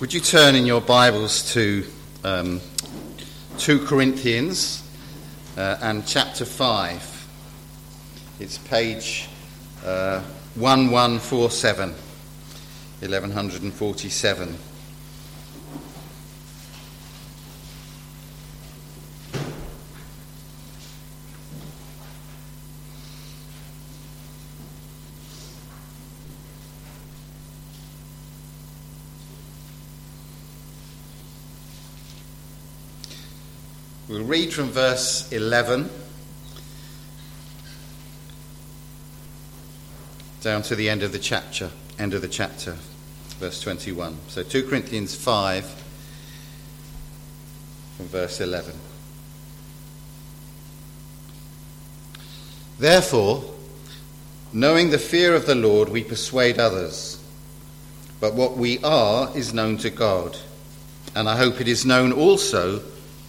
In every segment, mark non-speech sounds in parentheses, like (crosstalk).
Would you turn in your Bibles to um, 2 Corinthians uh, and chapter 5? It's page uh, 1147, 1147. Read from verse 11 down to the end of the chapter, end of the chapter, verse 21. So 2 Corinthians 5 from verse 11. Therefore, knowing the fear of the Lord, we persuade others. But what we are is known to God, and I hope it is known also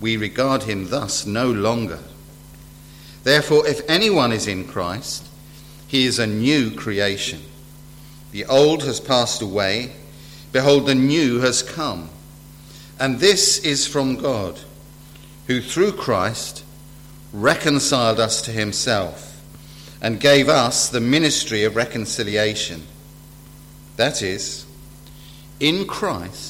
we regard him thus no longer. Therefore, if anyone is in Christ, he is a new creation. The old has passed away. Behold, the new has come. And this is from God, who through Christ reconciled us to himself and gave us the ministry of reconciliation. That is, in Christ,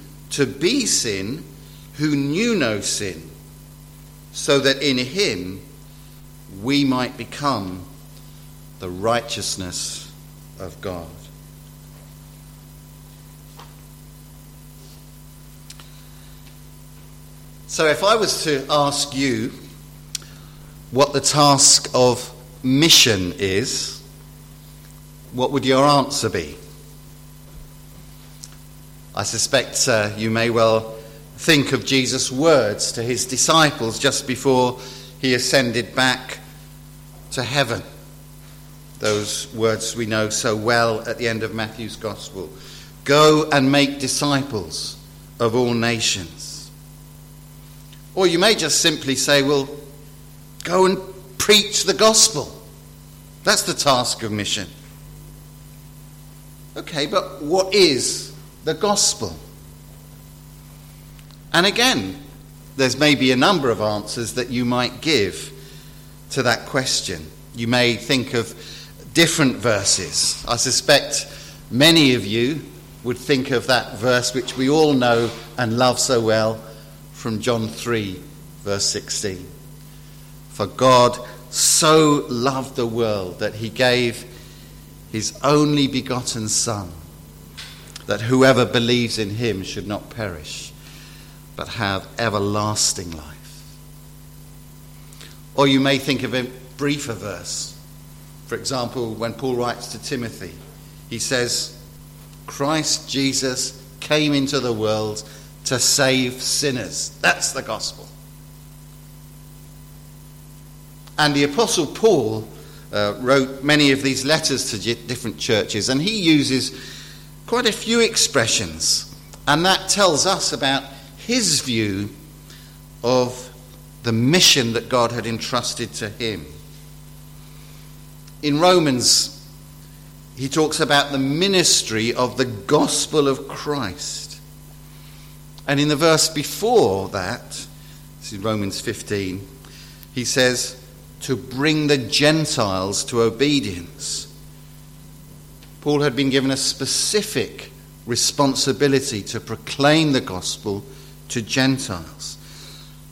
to be sin who knew no sin, so that in him we might become the righteousness of God. So, if I was to ask you what the task of mission is, what would your answer be? I suspect uh, you may well think of Jesus' words to his disciples just before he ascended back to heaven. Those words we know so well at the end of Matthew's Gospel Go and make disciples of all nations. Or you may just simply say, Well, go and preach the gospel. That's the task of mission. Okay, but what is the gospel? And again, there's maybe a number of answers that you might give to that question. You may think of different verses. I suspect many of you would think of that verse which we all know and love so well from John 3, verse 16. For God so loved the world that he gave his only begotten Son that whoever believes in him should not perish, but have everlasting life. Or you may think of a briefer verse. For example, when Paul writes to Timothy, he says, Christ Jesus came into the world to save sinners. That's the gospel. And the Apostle Paul uh, wrote many of these letters to different churches, and he uses quite a few expressions, and that tells us about his view of the mission that God had entrusted to him. In Romans, he talks about the ministry of the gospel of Christ. And in the verse before that, this is Romans 15, he says, to bring the Gentiles to obedience. Paul had been given a specific responsibility to proclaim the gospel to Gentiles.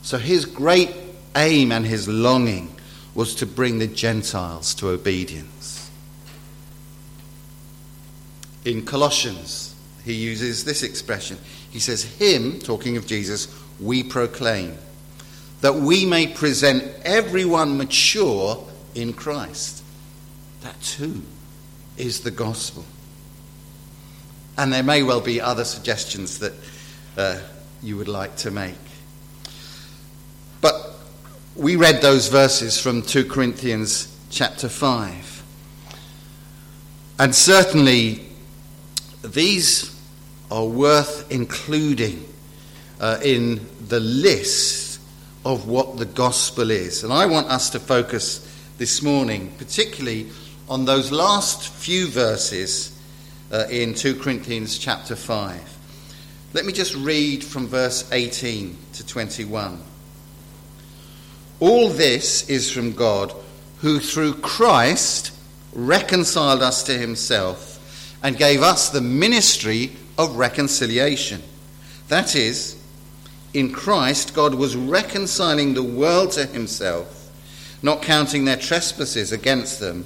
So his great aim and his longing was to bring the Gentiles to obedience. In Colossians, he uses this expression. He says, Him, talking of Jesus, we proclaim, that we may present everyone mature in Christ. That too is the gospel. And there may well be other suggestions that uh, you would like to make. But we read those verses from 2 Corinthians chapter 5. And certainly, these are worth including uh, in the list of what the gospel is. And I want us to focus this morning, particularly on those last few verses uh, in 2 Corinthians chapter 5. Let me just read from verse 18 to 21. All this is from God, who through Christ reconciled us to himself and gave us the ministry of reconciliation. That is, in Christ, God was reconciling the world to himself, not counting their trespasses against them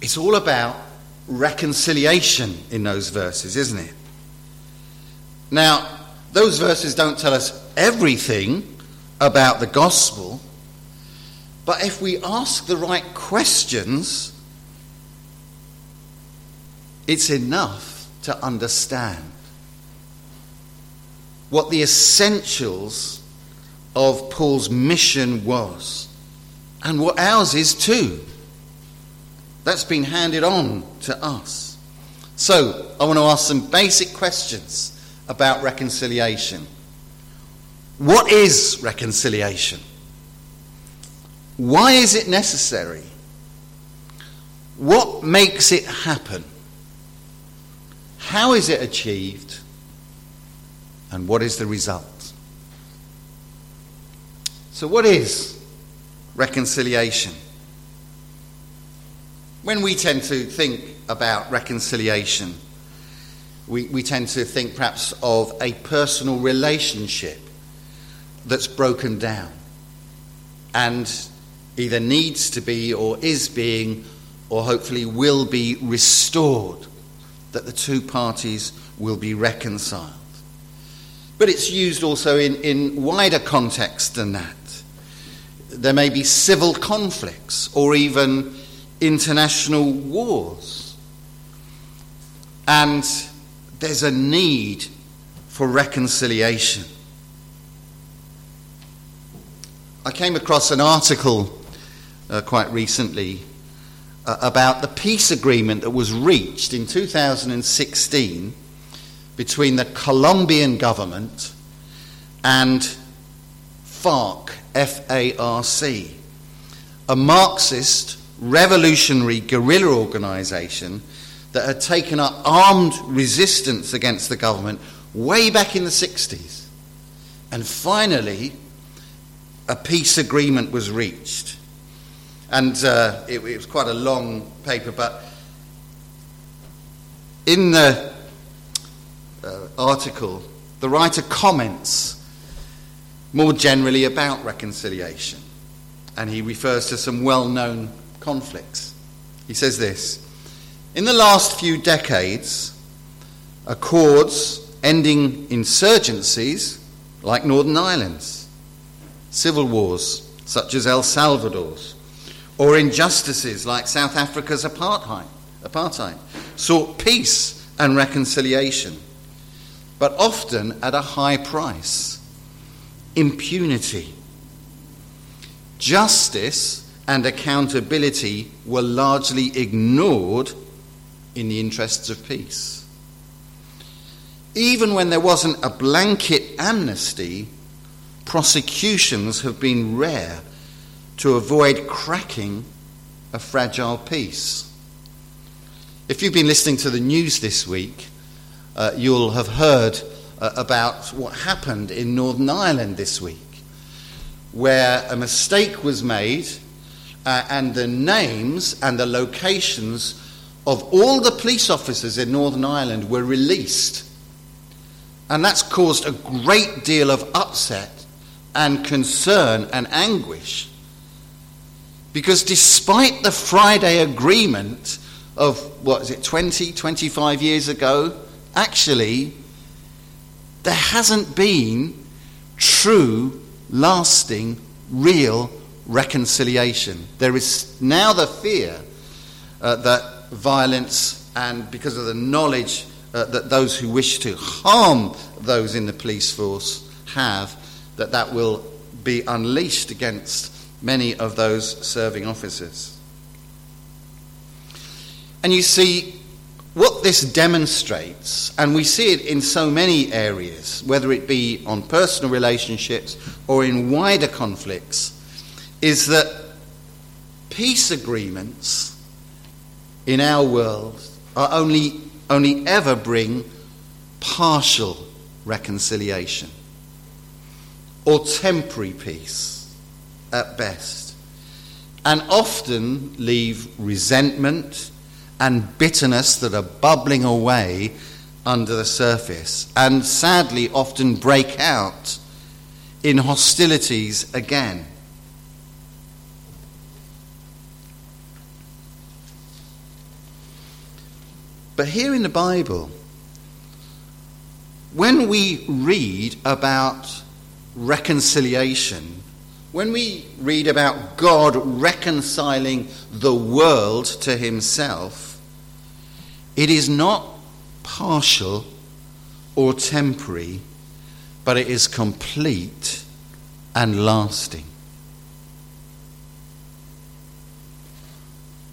It's all about reconciliation in those verses, isn't it? Now, those verses don't tell us everything about the gospel, but if we ask the right questions, it's enough to understand what the essentials of Paul's mission was and what ours is too. That's been handed on to us. So, I want to ask some basic questions about reconciliation. What is reconciliation? Why is it necessary? What makes it happen? How is it achieved? And what is the result? So, what is reconciliation? When we tend to think about reconciliation, we, we tend to think perhaps of a personal relationship that's broken down and either needs to be or is being or hopefully will be restored, that the two parties will be reconciled. But it's used also in, in wider context than that. There may be civil conflicts or even international wars. And there's a need for reconciliation. I came across an article uh, quite recently uh, about the peace agreement that was reached in 2016 between the Colombian government and FARC, F A R C, a Marxist revolutionary guerrilla organization that had taken up armed resistance against the government way back in the 60s. And finally, a peace agreement was reached. And uh, it, it was quite a long paper, but in the uh, article, the writer comments more generally about reconciliation. And he refers to some well known conflicts. He says this In the last few decades, accords ending insurgencies like Northern Ireland's, civil wars such as El Salvador's, or injustices like South Africa's apartheid, apartheid sought peace and reconciliation, but often at a high price impunity. Justice and accountability were largely ignored in the interests of peace. Even when there wasn't a blanket amnesty, prosecutions have been rare to avoid cracking a fragile peace. If you've been listening to the news this week, uh, you'll have heard uh, about what happened in Northern Ireland this week, where a mistake was made uh, and the names and the locations of all the police officers in Northern Ireland were released. And that's caused a great deal of upset and concern and anguish. Because despite the Friday agreement of, what is it, 20, 25 years ago, actually, there hasn't been true, lasting, real reconciliation. There is now the fear uh, that violence, and because of the knowledge uh, that those who wish to harm those in the police force have, that that will be unleashed against many of those serving officers. And you see, what this demonstrates, and we see it in so many areas, whether it be on personal relationships or in wider conflicts, is that peace agreements in our world are only, only ever bring partial reconciliation or temporary peace at best, and often leave resentment and bitterness that are bubbling away under the surface, and sadly often break out in hostilities again. But here in the Bible, when we read about reconciliation, when we read about God reconciling the world to himself, it is not partial or temporary, but it is complete and lasting.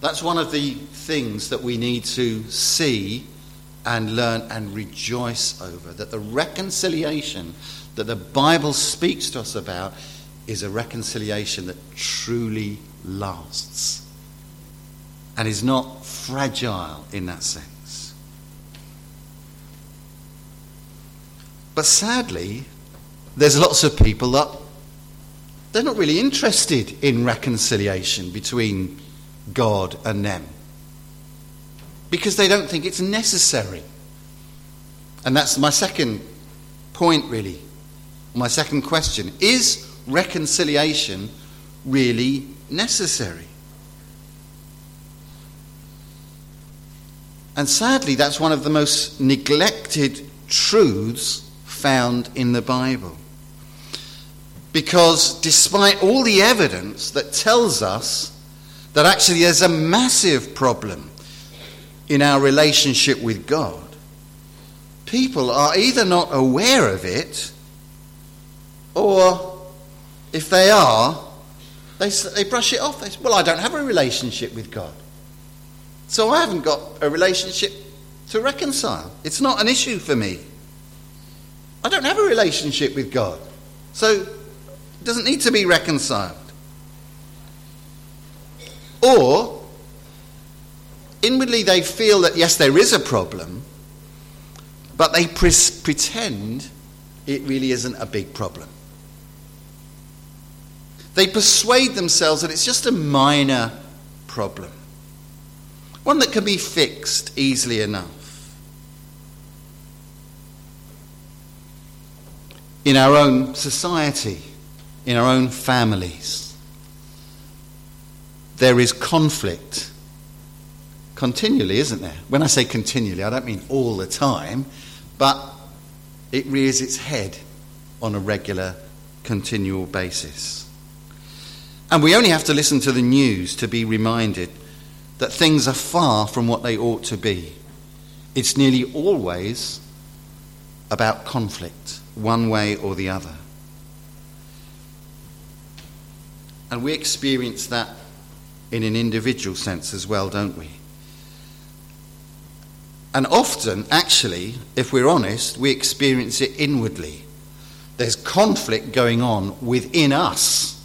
That's one of the things that we need to see and learn and rejoice over. That the reconciliation that the Bible speaks to us about is a reconciliation that truly lasts and is not fragile in that sense. But sadly, there's lots of people that they're not really interested in reconciliation between God and them because they don't think it's necessary. And that's my second point, really. My second question is reconciliation really necessary? And sadly, that's one of the most neglected truths found in the Bible. Because despite all the evidence that tells us that actually there's a massive problem in our relationship with God, people are either not aware of it or if they are, they, they brush it off. They say, well, I don't have a relationship with God. So I haven't got a relationship to reconcile. It's not an issue for me. I don't have a relationship with God. So it doesn't need to be reconciled. Or inwardly they feel that yes, there is a problem, but they pre- pretend it really isn't a big problem. They persuade themselves that it's just a minor problem, one that can be fixed easily enough. in our own society, in our own families. There is conflict continually, isn't there? When I say continually, I don't mean all the time, but it rears its head on a regular, continual basis. And we only have to listen to the news to be reminded that things are far from what they ought to be. It's nearly always about conflict, one way or the other. And we experience that in an individual sense as well, don't we? And often, actually, if we're honest, we experience it inwardly. There's conflict going on within us.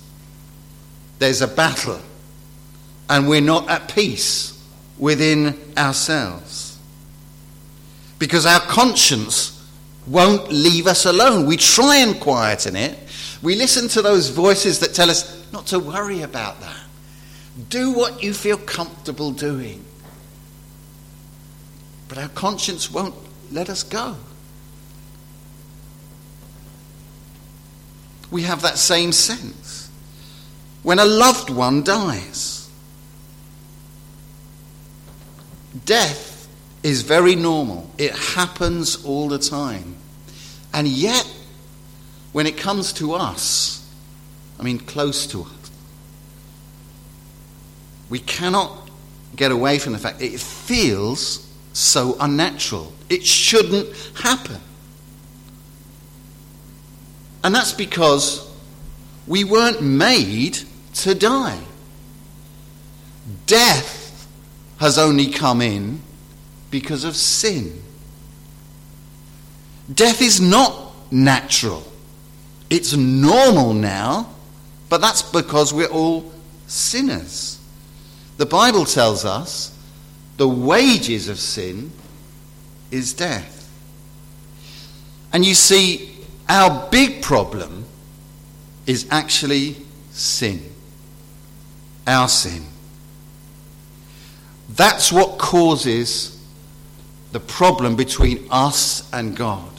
There's a battle, and we're not at peace within ourselves. Because our conscience won't leave us alone. We try and quieten it. We listen to those voices that tell us not to worry about that. Do what you feel comfortable doing. But our conscience won't let us go. We have that same sense when a loved one dies. Death is very normal, it happens all the time. And yet, when it comes to us, I mean, close to us, we cannot get away from the fact it feels so unnatural. It shouldn't happen. And that's because we weren't made to die. Death has only come in because of sin. Death is not natural. It's normal now, but that's because we're all sinners. The Bible tells us the wages of sin is death. And you see, our big problem is actually sin. Our sin. That's what causes the problem between us and God.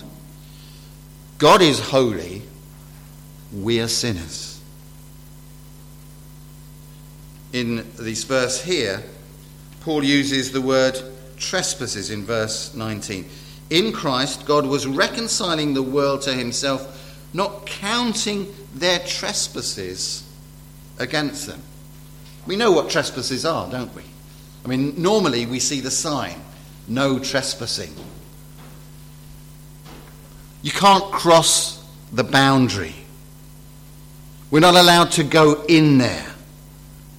God is holy, we are sinners. In this verse here, Paul uses the word trespasses in verse 19. In Christ, God was reconciling the world to himself, not counting their trespasses against them. We know what trespasses are, don't we? I mean, normally we see the sign no trespassing. You can't cross the boundary. We're not allowed to go in there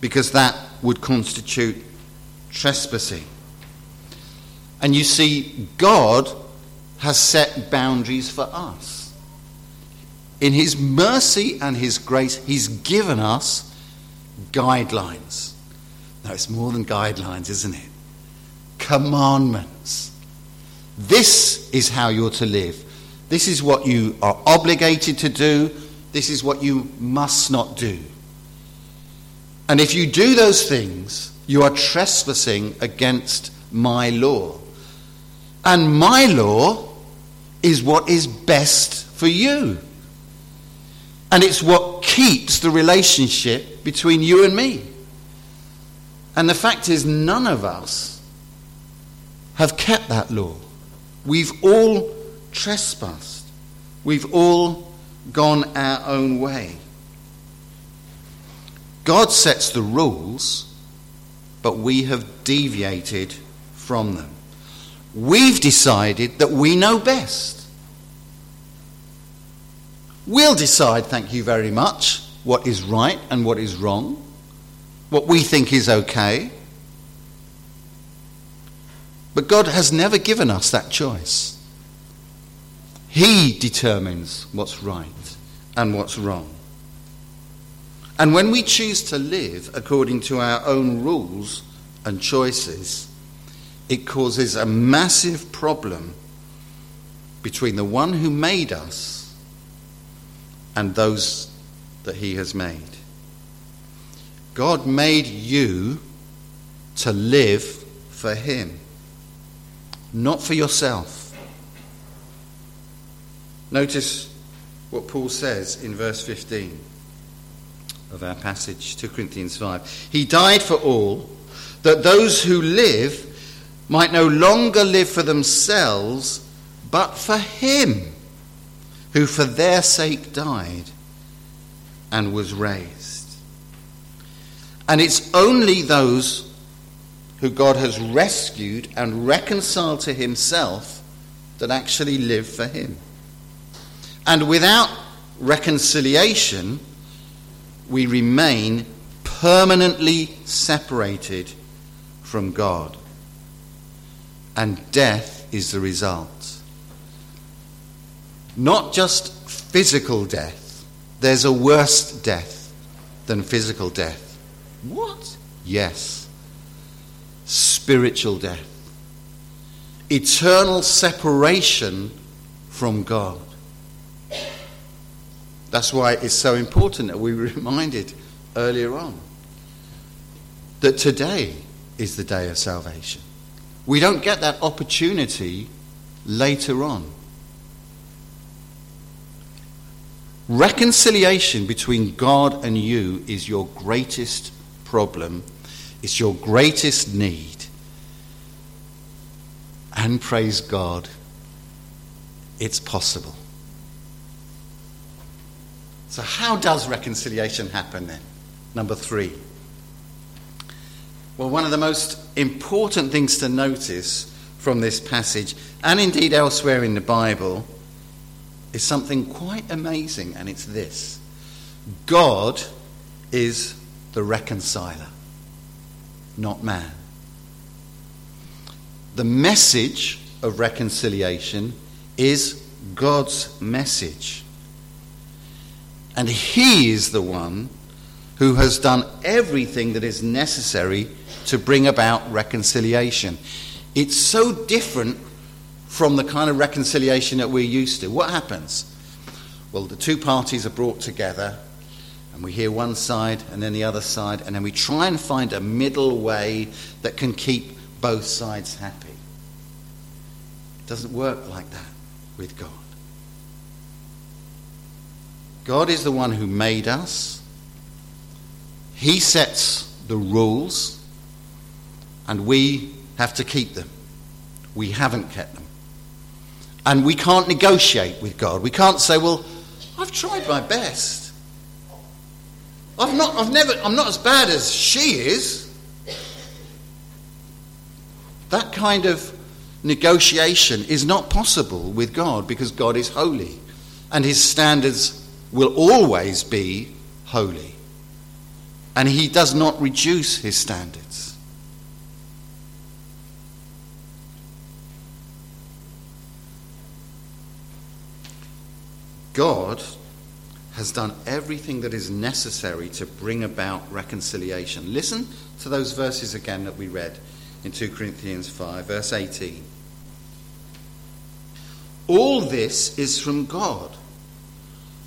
because that would constitute trespassing. And you see, God has set boundaries for us. In His mercy and His grace, He's given us guidelines. No, it's more than guidelines, isn't it? Commandments. This is how you're to live. This is what you are obligated to do. This is what you must not do. And if you do those things, you are trespassing against my law. And my law is what is best for you. And it's what keeps the relationship between you and me. And the fact is, none of us have kept that law. We've all trespassed. We've all gone our own way. God sets the rules but we have deviated from them. We've decided that we know best. We'll decide, thank you very much, what is right and what is wrong, what we think is okay. But God has never given us that choice. He determines what's right and what's wrong. And when we choose to live according to our own rules and choices, it causes a massive problem between the one who made us and those that he has made. God made you to live for him, not for yourself. Notice what Paul says in verse 15 of our passage, 2 Corinthians 5. He died for all, that those who live might no longer live for themselves, but for Him who for their sake died and was raised. And it's only those who God has rescued and reconciled to himself that actually live for him. And without reconciliation, we remain permanently separated from God. And death is the result. Not just physical death, there's a worse death than physical death. What? Yes. Spiritual death. Eternal separation from God. That's why it's so important that we were (laughs) reminded earlier on that today is the day of salvation. We don't get that opportunity later on. Reconciliation between God and you is your greatest problem, it's your greatest need. And praise God, it's possible. So, how does reconciliation happen then? Number three. Well, one of the most important things to notice from this passage, and indeed elsewhere in the Bible, is something quite amazing, and it's this God is the reconciler, not man. The message of reconciliation is God's message. And He is the one who has done everything that is necessary to bring about reconciliation. It's so different from the kind of reconciliation that we're used to. What happens? Well, the two parties are brought together, and we hear one side and then the other side, and then we try and find a middle way that can keep both sides happy. It doesn't work like that with God. God is the one who made us. He sets the rules, and we have to keep them. We haven't kept them. And we can't negotiate with God. We can't say, well, I've tried my best. I've not, I've never, I'm not as bad as she is. That kind of negotiation is not possible with God because God is holy and his standards will always be holy. And he does not reduce his standards. God has done everything that is necessary to bring about reconciliation. Listen to those verses again that we read in 2 Corinthians 5, verse 18. All this is from God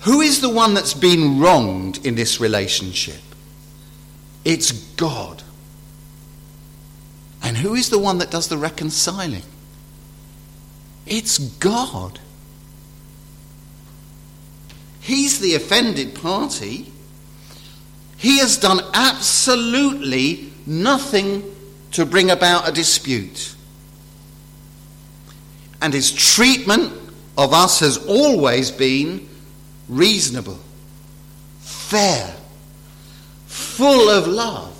Who is the one that's been wronged in this relationship? It's God. And who is the one that does the reconciling? It's God. He's the offended party. He has done absolutely nothing to bring about a dispute. And his treatment of us has always been reasonable, fair, full of love,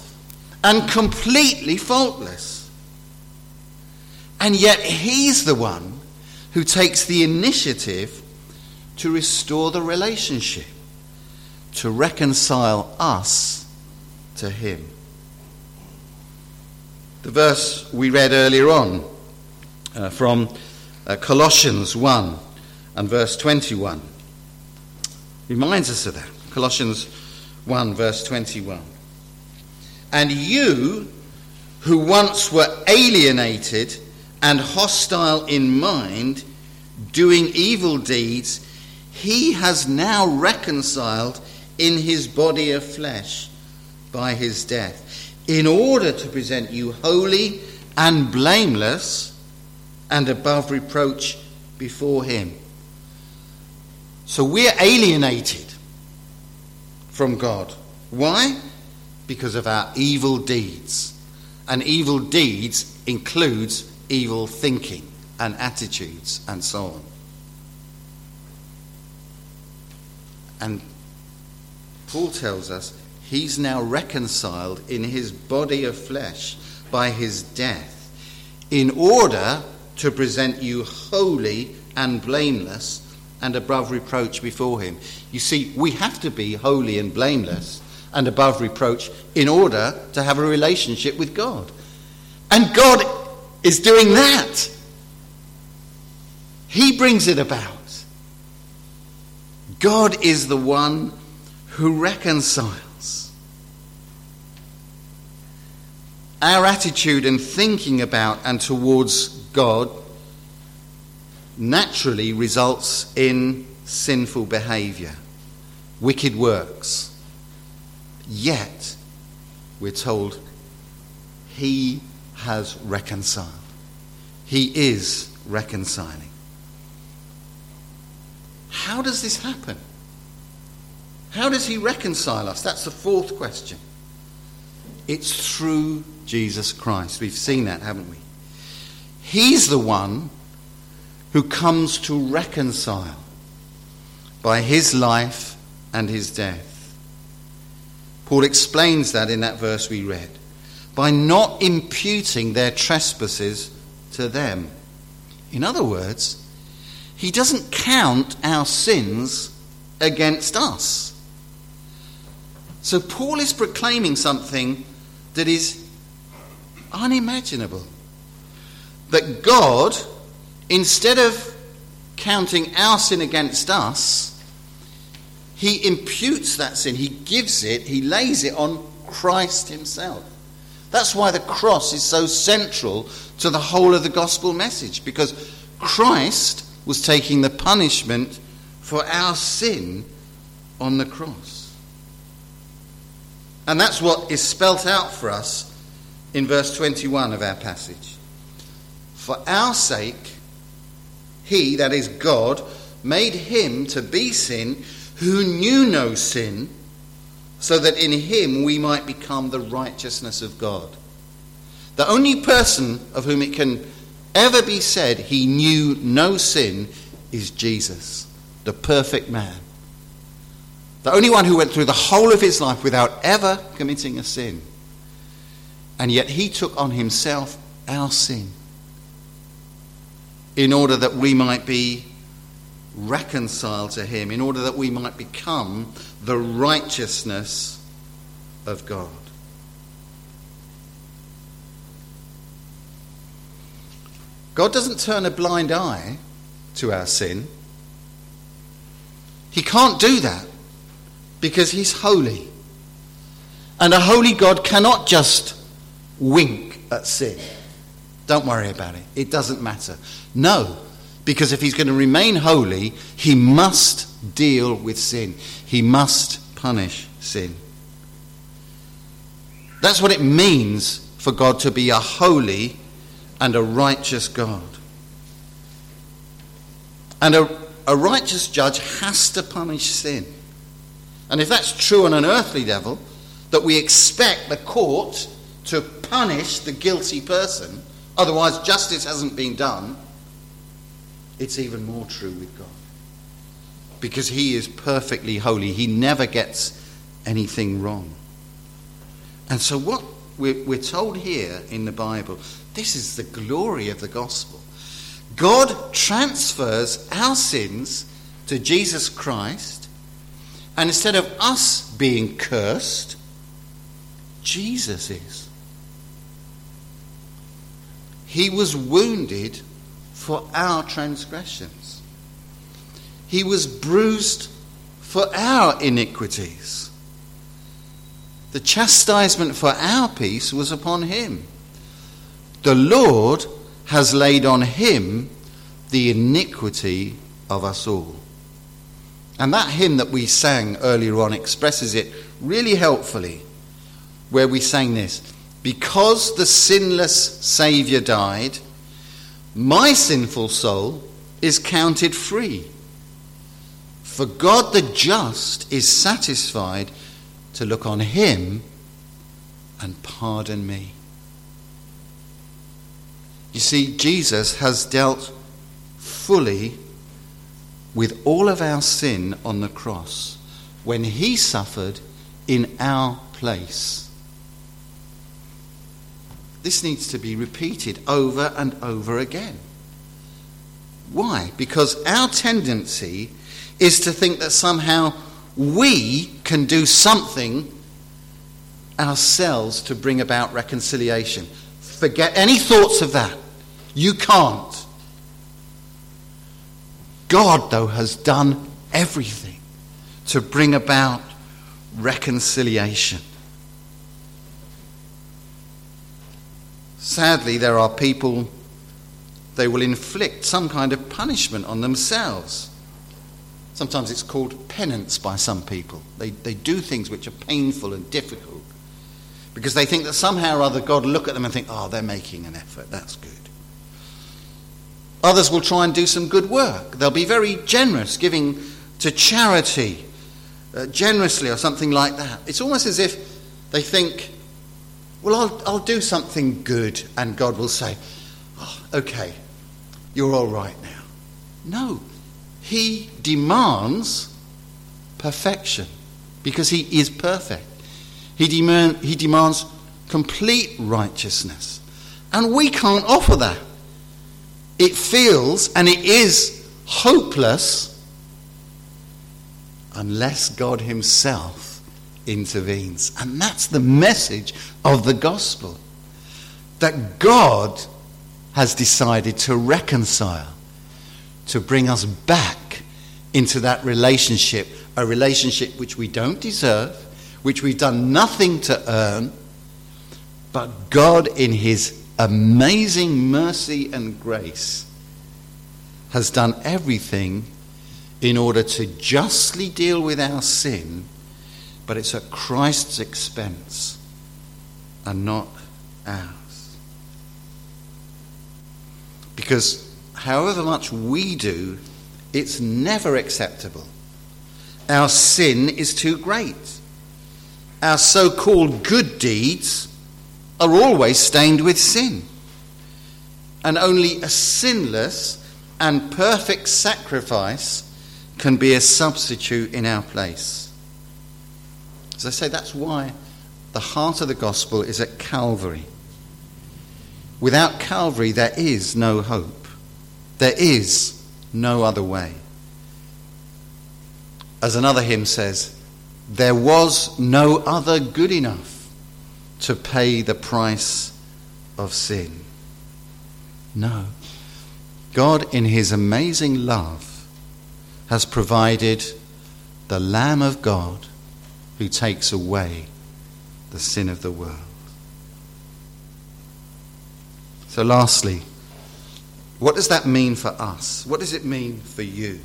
and completely faultless. And yet, he's the one who takes the initiative to restore the relationship, to reconcile us to him. The verse we read earlier on uh, from uh, Colossians 1 and verse 21 reminds us of that. Colossians 1, verse 21. And you, who once were alienated and hostile in mind, doing evil deeds, he has now reconciled in his body of flesh by his death, in order to present you holy and blameless and above reproach before him. So we're alienated from God. Why? Because of our evil deeds. And evil deeds includes evil thinking and attitudes and so on. And Paul tells us he's now reconciled in his body of flesh by his death in order to present you holy and blameless and above reproach before him. You see, we have to be holy and blameless and above reproach in order to have a relationship with God. And God is doing that. He brings it about. God is the one who reconciles. Our attitude and thinking about and towards God naturally results in sinful behavior, wicked works. Yet, we're told, He has reconciled. He is reconciling. How does this happen? How does He reconcile us? That's the fourth question. It's through Jesus Christ. We've seen that, haven't we? He's the one who comes to reconcile by his life and his death. Paul explains that in that verse we read by not imputing their trespasses to them. In other words, he doesn't count our sins against us. So Paul is proclaiming something that is unimaginable. That God instead of counting our sin against us, he imputes that sin, he gives it, he lays it on Christ himself. That's why the cross is so central to the whole of the gospel message, because Christ was taking the punishment for our sin on the cross. And that's what is spelt out for us in verse 21 of our passage. For our sake, he, that is God, made him to be sin who knew no sin, so that in him we might become the righteousness of God. The only person of whom it can ever be said he knew no sin is Jesus, the perfect man. The only one who went through the whole of his life without ever committing a sin. And yet he took on himself our sin in order that we might be reconciled to Him, in order that we might become the righteousness of God. God doesn't turn a blind eye to our sin. He can't do that because He's holy. And a holy God cannot just wink at sin. Don't worry about it. It doesn't matter. No, because if he's going to remain holy, he must deal with sin. He must punish sin. That's what it means for God to be a holy and a righteous God. And a, a righteous judge has to punish sin. And if that's true on an earthly level, that we expect the court to punish the guilty person, Otherwise, justice hasn't been done. It's even more true with God. Because He is perfectly holy, He never gets anything wrong. And so, what we're, we're told here in the Bible, this is the glory of the gospel. God transfers our sins to Jesus Christ, and instead of us being cursed, Jesus is. He was wounded for our transgressions. He was bruised for our iniquities. The chastisement for our peace was upon him. The Lord has laid on him the iniquity of us all. And that hymn that we sang earlier on expresses it really helpfully, where we sang this Because the sinless Saviour died, my sinful soul is counted free. For God the just is satisfied to look on him and pardon me. You see, Jesus has dealt fully with all of our sin on the cross when he suffered in our place. This needs to be repeated over and over again. Why? Because our tendency is to think that somehow we can do something ourselves to bring about reconciliation. Forget any thoughts of that. You can't. God, though, has done everything to bring about reconciliation. Sadly, there are people, they will inflict some kind of punishment on themselves Sometimes it's called penance by some people. They, they do things which are painful and difficult because they think that somehow or other God will look at them and think, oh, they're making an effort. That's good. Others will try and do some good work. They'll be very generous, giving to charity uh, generously or something like that. It's almost as if they think, well, I'll, I'll do something good, and God will say, oh, okay, you're all right now. No, he demands perfection because he is perfect. He, demand, he demands complete righteousness. And we can't offer that. It feels and it is hopeless unless God Himself intervenes. And that's the message of the gospel that God has decided to reconcile to bring us back into that relationship, a relationship which we don't deserve, which we've done nothing to earn, but God, in His amazing mercy and grace, has done everything in order to justly deal with our sin, but it's at Christ's expense and not ours. Because however much we do, it's never acceptable. Our sin is too great. Our so called good deeds are always stained with sin. And only a sinless and perfect sacrifice can be a substitute in our place. As I say, that's why the heart of the gospel is at Calvary. Without Calvary, there is no hope. There is no other way. As another hymn says, there was no other good enough to pay the price of sin. No. God, in His amazing love, has provided the Lamb of God who takes away the sin of the world. So, lastly, what does that mean for us? What does it mean for you?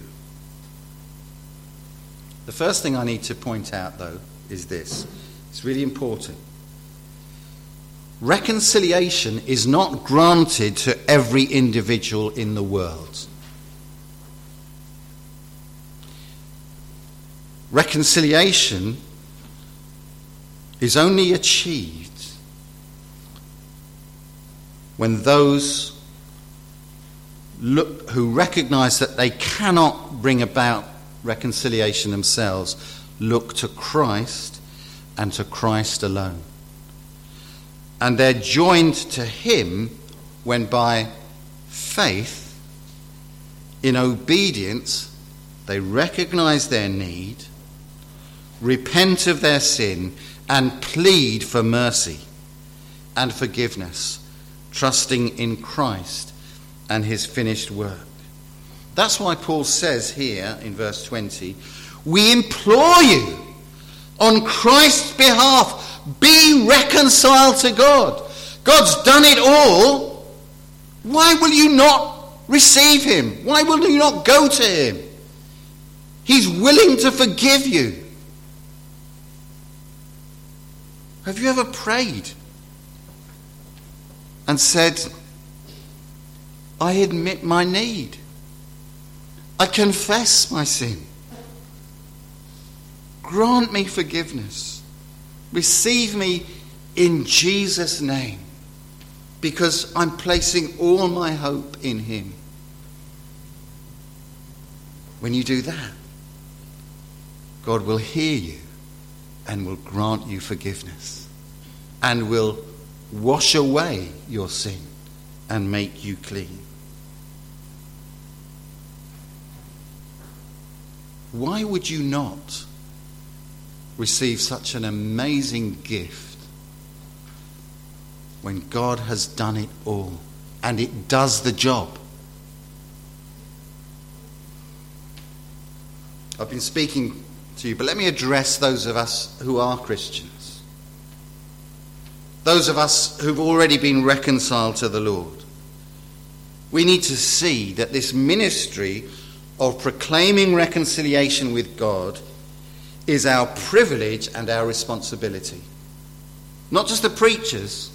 The first thing I need to point out, though, is this it's really important. Reconciliation is not granted to every individual in the world. Reconciliation is only achieved when those look, who recognize that they cannot bring about reconciliation themselves look to Christ and to Christ alone. And they're joined to Him when by faith, in obedience, they recognize their need, repent of their sin, and plead for mercy and forgiveness, trusting in Christ and his finished work. That's why Paul says here in verse 20, We implore you on Christ's behalf, be reconciled to God. God's done it all. Why will you not receive him? Why will you not go to him? He's willing to forgive you. Have you ever prayed and said, I admit my need? I confess my sin. Grant me forgiveness. Receive me in Jesus' name because I'm placing all my hope in Him. When you do that, God will hear you and will grant you forgiveness and will wash away your sin and make you clean. Why would you not receive such an amazing gift when God has done it all and it does the job? I've been speaking to you, but let me address those of us who are Christians. Those of us who've already been reconciled to the Lord. We need to see that this ministry of proclaiming reconciliation with God is our privilege and our responsibility. Not just the preachers.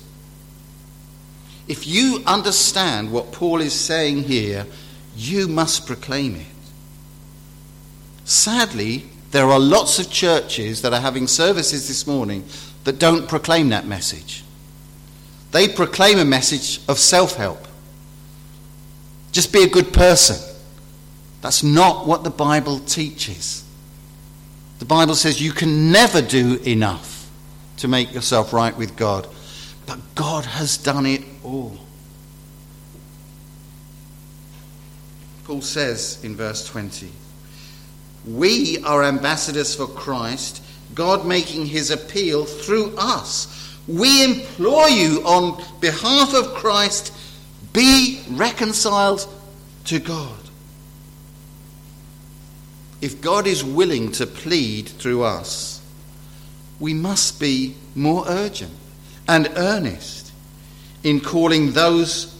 If you understand what Paul is saying here, you must proclaim it. Sadly, there are lots of churches that are having services this morning that don't proclaim that message. They proclaim a message of self help. Just be a good person. That's not what the Bible teaches. The Bible says you can never do enough to make yourself right with God, but God has done it all. Paul says in verse 20, We are ambassadors for Christ, God making his appeal through us. We implore you on behalf of Christ, be reconciled to God. If God is willing to plead through us, we must be more urgent and earnest in calling those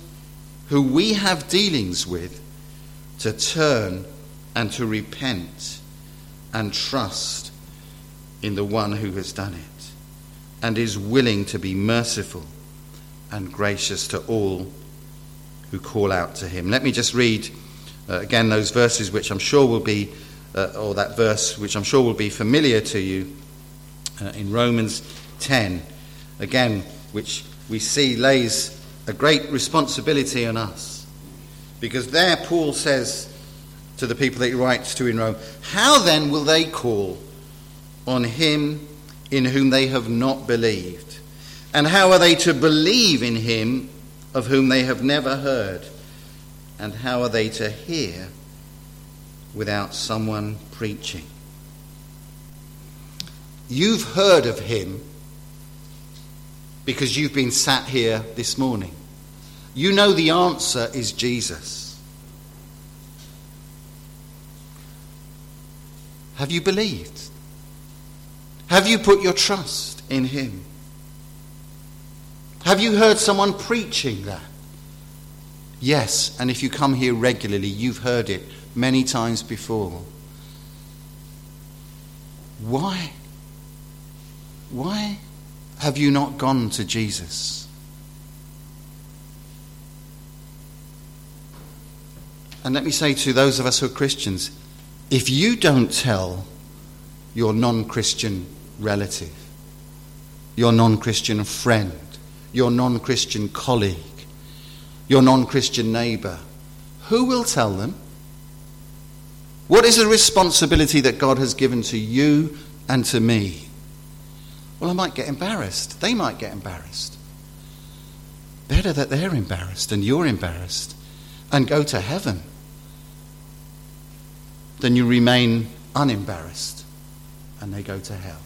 who we have dealings with to turn and to repent and trust in the one who has done it and is willing to be merciful and gracious to all who call out to him. Let me just read uh, again those verses which I'm sure will be uh, or that verse, which I'm sure will be familiar to you uh, in Romans 10, again, which we see lays a great responsibility on us. Because there Paul says to the people that he writes to in Rome, How then will they call on him in whom they have not believed? And how are they to believe in him of whom they have never heard? And how are they to hear without someone preaching. You've heard of him because you've been sat here this morning. You know the answer is Jesus. Have you believed? Have you put your trust in him? Have you heard someone preaching that? Yes, and if you come here regularly, you've heard it many times before. Why? Why have you not gone to Jesus? And let me say to those of us who are Christians if you don't tell your non Christian relative, your non Christian friend, your non Christian colleague, your non Christian neighbour, who will tell them? What is the responsibility that God has given to you and to me? Well, I might get embarrassed. They might get embarrassed. Better that they're embarrassed and you're embarrassed and go to heaven than you remain unembarrassed and they go to hell.